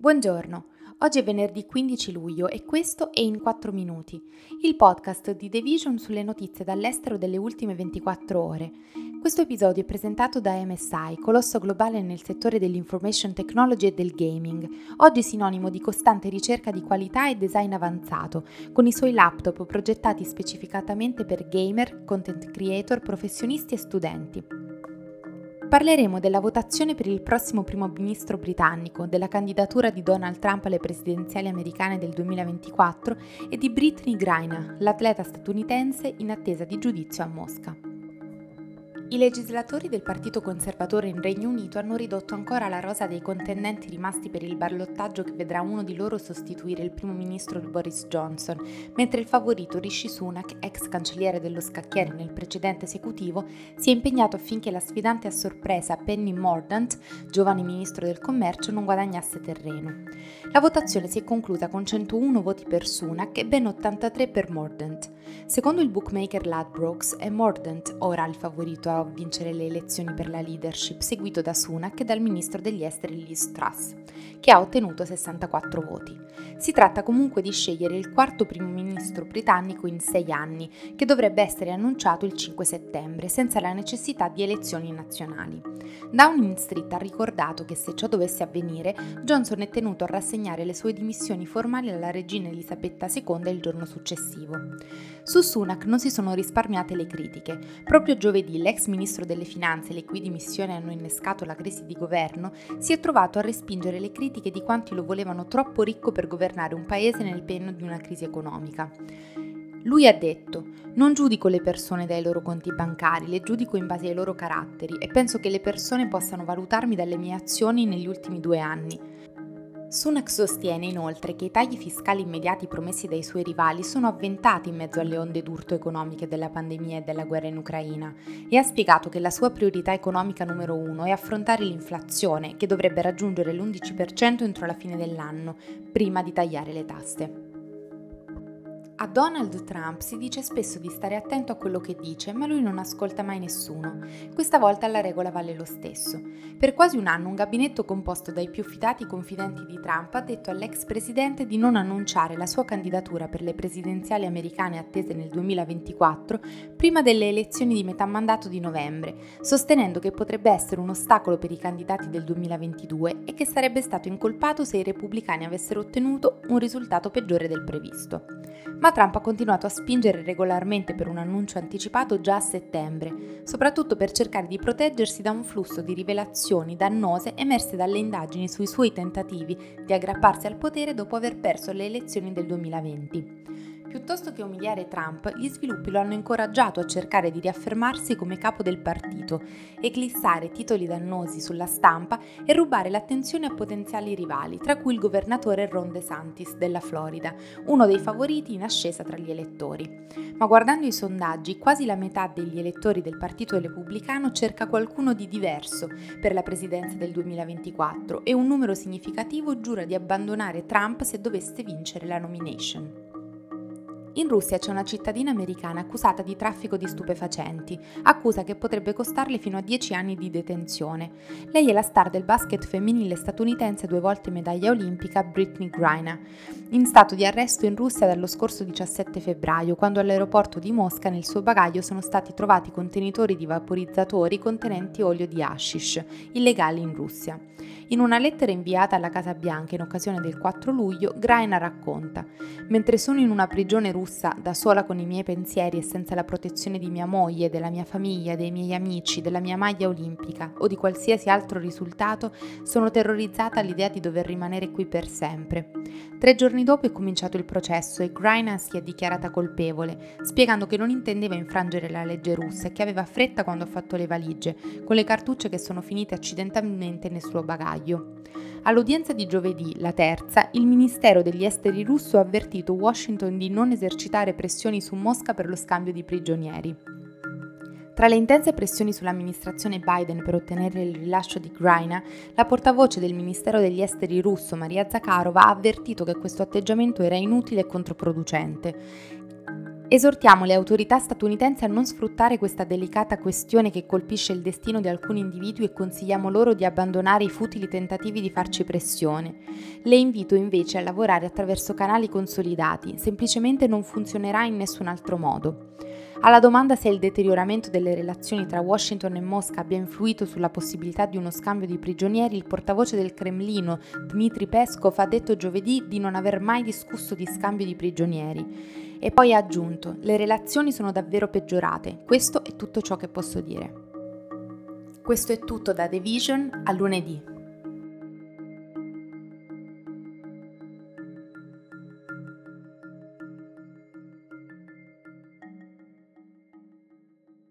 Buongiorno, oggi è venerdì 15 luglio e questo è In 4 Minuti, il podcast di The Vision sulle notizie dall'estero delle ultime 24 ore. Questo episodio è presentato da MSI, colosso globale nel settore dell'information technology e del gaming, oggi sinonimo di costante ricerca di qualità e design avanzato, con i suoi laptop progettati specificatamente per gamer, content creator, professionisti e studenti. Parleremo della votazione per il prossimo primo ministro britannico, della candidatura di Donald Trump alle presidenziali americane del 2024 e di Britney Griner, l'atleta statunitense in attesa di giudizio a Mosca. I legislatori del Partito Conservatore in Regno Unito hanno ridotto ancora la rosa dei contendenti rimasti per il ballottaggio che vedrà uno di loro sostituire il primo ministro Boris Johnson, mentre il favorito Rishi Sunak, ex cancelliere dello scacchiere nel precedente esecutivo, si è impegnato affinché la sfidante a sorpresa Penny Mordaunt, giovane ministro del commercio, non guadagnasse terreno. La votazione si è conclusa con 101 voti per Sunak e ben 83 per Mordaunt. Secondo il bookmaker Ladbrokes è Mordaunt ora il favorito a vincere le elezioni per la leadership, seguito da Sunak e dal ministro degli esteri Liz Truss, che ha ottenuto 64 voti. Si tratta comunque di scegliere il quarto primo ministro britannico in sei anni, che dovrebbe essere annunciato il 5 settembre, senza la necessità di elezioni nazionali. Downing Street ha ricordato che se ciò dovesse avvenire, Johnson è tenuto a rassegnare le sue dimissioni formali alla regina Elisabetta II il giorno successivo. Su Sunak non si sono risparmiate le critiche. Proprio giovedì l'ex ministro delle finanze, le cui dimissioni hanno innescato la crisi di governo, si è trovato a respingere le critiche di quanti lo volevano troppo ricco per governare un paese nel pieno di una crisi economica. Lui ha detto, non giudico le persone dai loro conti bancari, le giudico in base ai loro caratteri e penso che le persone possano valutarmi dalle mie azioni negli ultimi due anni. Sunak sostiene inoltre che i tagli fiscali immediati promessi dai suoi rivali sono avventati in mezzo alle onde d'urto economiche della pandemia e della guerra in Ucraina e ha spiegato che la sua priorità economica numero uno è affrontare l'inflazione, che dovrebbe raggiungere l'11% entro la fine dell'anno, prima di tagliare le tasse. A Donald Trump si dice spesso di stare attento a quello che dice, ma lui non ascolta mai nessuno. Questa volta la regola vale lo stesso. Per quasi un anno un gabinetto composto dai più fidati confidenti di Trump ha detto all'ex presidente di non annunciare la sua candidatura per le presidenziali americane attese nel 2024 prima delle elezioni di metà mandato di novembre, sostenendo che potrebbe essere un ostacolo per i candidati del 2022 e che sarebbe stato incolpato se i repubblicani avessero ottenuto un risultato peggiore del previsto. Ma Trump ha continuato a spingere regolarmente per un annuncio anticipato già a settembre, soprattutto per cercare di proteggersi da un flusso di rivelazioni dannose emerse dalle indagini sui suoi tentativi di aggrapparsi al potere dopo aver perso le elezioni del 2020. Piuttosto che umiliare Trump, gli sviluppi lo hanno incoraggiato a cercare di riaffermarsi come capo del partito, eclissare titoli dannosi sulla stampa e rubare l'attenzione a potenziali rivali, tra cui il governatore Ron DeSantis della Florida, uno dei favoriti in ascesa tra gli elettori. Ma guardando i sondaggi, quasi la metà degli elettori del Partito Repubblicano cerca qualcuno di diverso per la presidenza del 2024 e un numero significativo giura di abbandonare Trump se dovesse vincere la nomination. In Russia c'è una cittadina americana accusata di traffico di stupefacenti, accusa che potrebbe costarle fino a 10 anni di detenzione. Lei è la star del basket femminile statunitense due volte medaglia olimpica Britney Griner, in stato di arresto in Russia dallo scorso 17 febbraio, quando all'aeroporto di Mosca nel suo bagaglio sono stati trovati contenitori di vaporizzatori contenenti olio di hashish, illegali in Russia. In una lettera inviata alla Casa Bianca in occasione del 4 luglio, Graina racconta: Mentre sono in una prigione russa, da sola con i miei pensieri e senza la protezione di mia moglie, della mia famiglia, dei miei amici, della mia maglia olimpica o di qualsiasi altro risultato, sono terrorizzata all'idea di dover rimanere qui per sempre. Tre giorni dopo è cominciato il processo e Graina si è dichiarata colpevole, spiegando che non intendeva infrangere la legge russa e che aveva fretta quando ha fatto le valigie, con le cartucce che sono finite accidentalmente nel suo bagaglio. All'udienza di giovedì, la terza, il Ministero degli Esteri russo ha avvertito Washington di non esercitare pressioni su Mosca per lo scambio di prigionieri. Tra le intense pressioni sull'amministrazione Biden per ottenere il rilascio di Grina, la portavoce del Ministero degli Esteri russo Maria Zakharova ha avvertito che questo atteggiamento era inutile e controproducente Esortiamo le autorità statunitensi a non sfruttare questa delicata questione che colpisce il destino di alcuni individui e consigliamo loro di abbandonare i futili tentativi di farci pressione. Le invito invece a lavorare attraverso canali consolidati, semplicemente non funzionerà in nessun altro modo. Alla domanda se il deterioramento delle relazioni tra Washington e Mosca abbia influito sulla possibilità di uno scambio di prigionieri, il portavoce del Cremlino, Dmitry Peskov, ha detto giovedì di non aver mai discusso di scambio di prigionieri. E poi ha aggiunto, le relazioni sono davvero peggiorate, questo è tutto ciò che posso dire. Questo è tutto da The Vision a lunedì.